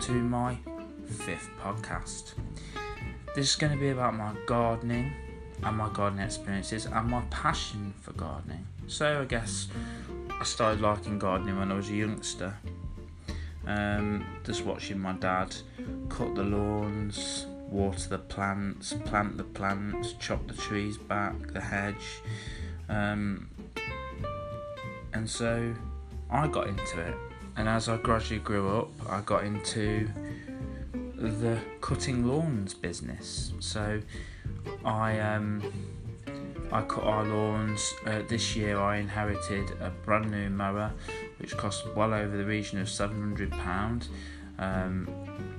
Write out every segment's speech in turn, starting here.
to my fifth podcast. This is going to be about my gardening and my gardening experiences and my passion for gardening. So, I guess I started liking gardening when I was a youngster. Um, just watching my dad cut the lawns, water the plants, plant the plants, chop the trees back, the hedge. Um, and so I got into it. And as I gradually grew up, I got into the cutting lawns business. So I um, I cut our lawns. Uh, this year I inherited a brand new mower, which cost well over the region of seven hundred pound. Um,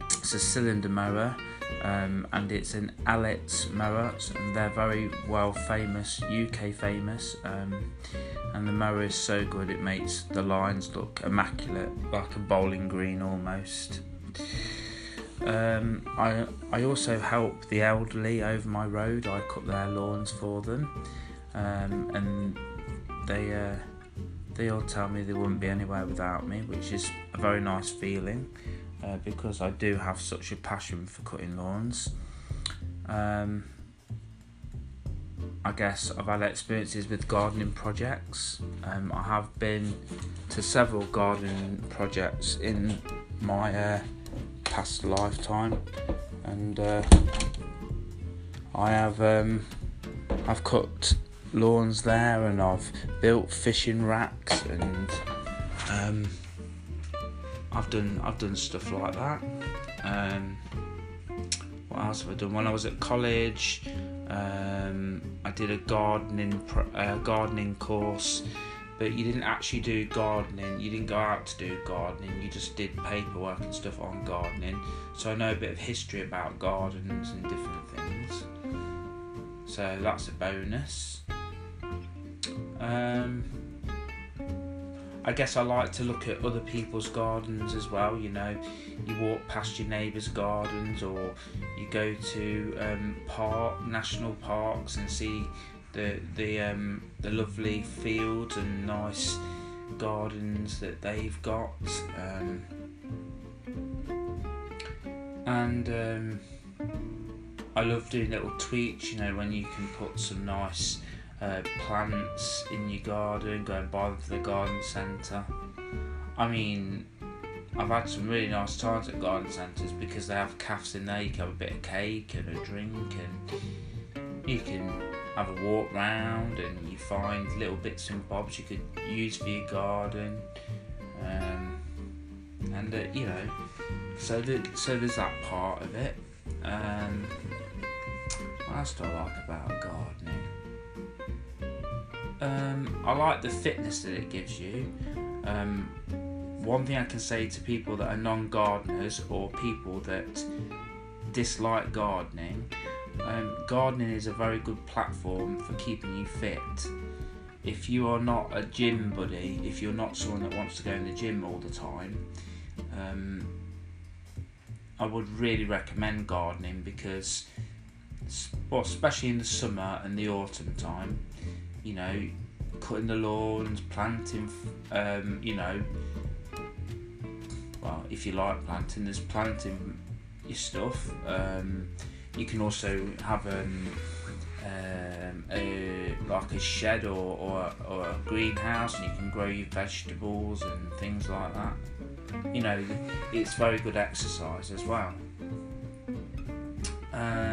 it's a cylinder mower. Um, and it's an Allett mower, and they're very well famous, UK famous. Um, and the mower is so good it makes the lines look immaculate, like a bowling green almost. Um, I I also help the elderly over my road. I cut their lawns for them, um, and they uh, they all tell me they wouldn't be anywhere without me, which is a very nice feeling uh, because I do have such a passion for cutting lawns. Um, I guess I've had experiences with gardening projects. Um, I have been to several gardening projects in my uh, past lifetime, and uh, I have um, I've cut lawns there, and I've built fishing racks, and um, I've done I've done stuff like that. Um, what else have I done? When I was at college, um, I did a gardening uh, gardening course, but you didn't actually do gardening. You didn't go out to do gardening. You just did paperwork and stuff on gardening. So I know a bit of history about gardens and different things. So that's a bonus. Um, I guess I like to look at other people's gardens as well. You know, you walk past your neighbours' gardens, or you go to um, park national parks and see the the um, the lovely fields and nice gardens that they've got. Um, and um, I love doing little tweaks. You know, when you can put some nice uh, plants in your garden, go and buy them from the garden centre. I mean, I've had some really nice times at garden centres because they have cafes in there. You can have a bit of cake and a drink, and you can have a walk round, and you find little bits and bobs you could use for your garden. Um, and uh, you know, so the, so there's that part of it. Um, what else do I like about gardening? Um, I like the fitness that it gives you. Um, one thing I can say to people that are non gardeners or people that dislike gardening um, gardening is a very good platform for keeping you fit. If you are not a gym buddy, if you're not someone that wants to go in the gym all the time, um, I would really recommend gardening because, well, especially in the summer and the autumn time, you know, cutting the lawns, planting, um, you know, well, if you like planting, there's planting your stuff. Um, you can also have um, um, a like a shed or, or, or a greenhouse, and you can grow your vegetables and things like that. You know, it's very good exercise as well. Um,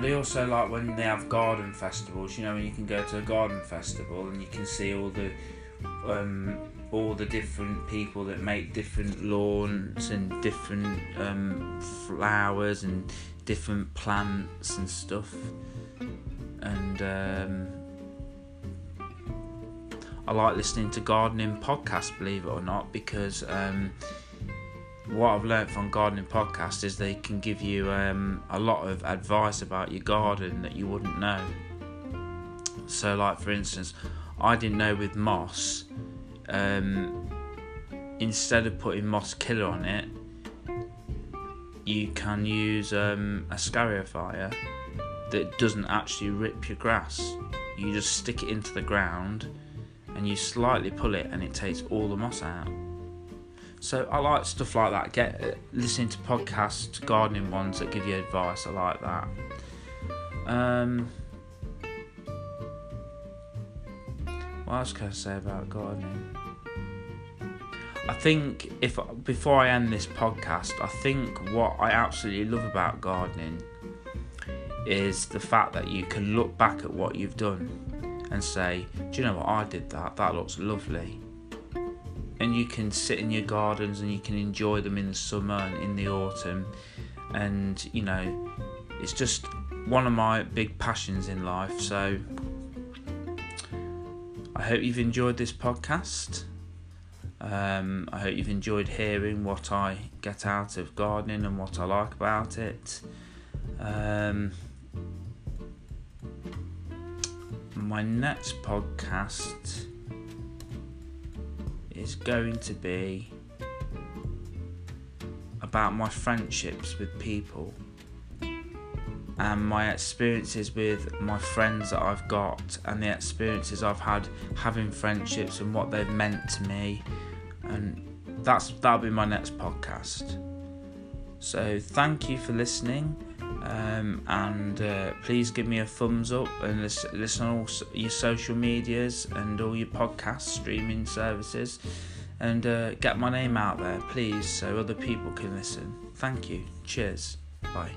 and I also like when they have garden festivals. You know, when you can go to a garden festival and you can see all the um, all the different people that make different lawns and different um, flowers and different plants and stuff. And um, I like listening to gardening podcasts, believe it or not, because um, what I've learned from gardening podcasts is they can give you um, a lot of advice about your garden that you wouldn't know. So, like for instance, I didn't know with moss, um, instead of putting moss killer on it, you can use um, a scarifier that doesn't actually rip your grass. You just stick it into the ground and you slightly pull it and it takes all the moss out. So I like stuff like that. Get listening to podcasts, gardening ones that give you advice. I like that. Um, what else can I say about gardening? I think if before I end this podcast, I think what I absolutely love about gardening is the fact that you can look back at what you've done and say, "Do you know what? I did that. That looks lovely." And you can sit in your gardens and you can enjoy them in the summer and in the autumn. And you know it's just one of my big passions in life. So i hope you've enjoyed this podcast. Um, i hope you've enjoyed hearing what i get out of gardening and what i like about it. Um, my next podcast is going to be about my friendships with people and my experiences with my friends that I've got and the experiences I've had having friendships and what they've meant to me. And that's that'll be my next podcast. So thank you for listening um, and uh, please give me a thumbs up and listen, listen on all your social medias and all your podcast streaming services and uh, get my name out there, please, so other people can listen. Thank you. Cheers. Bye.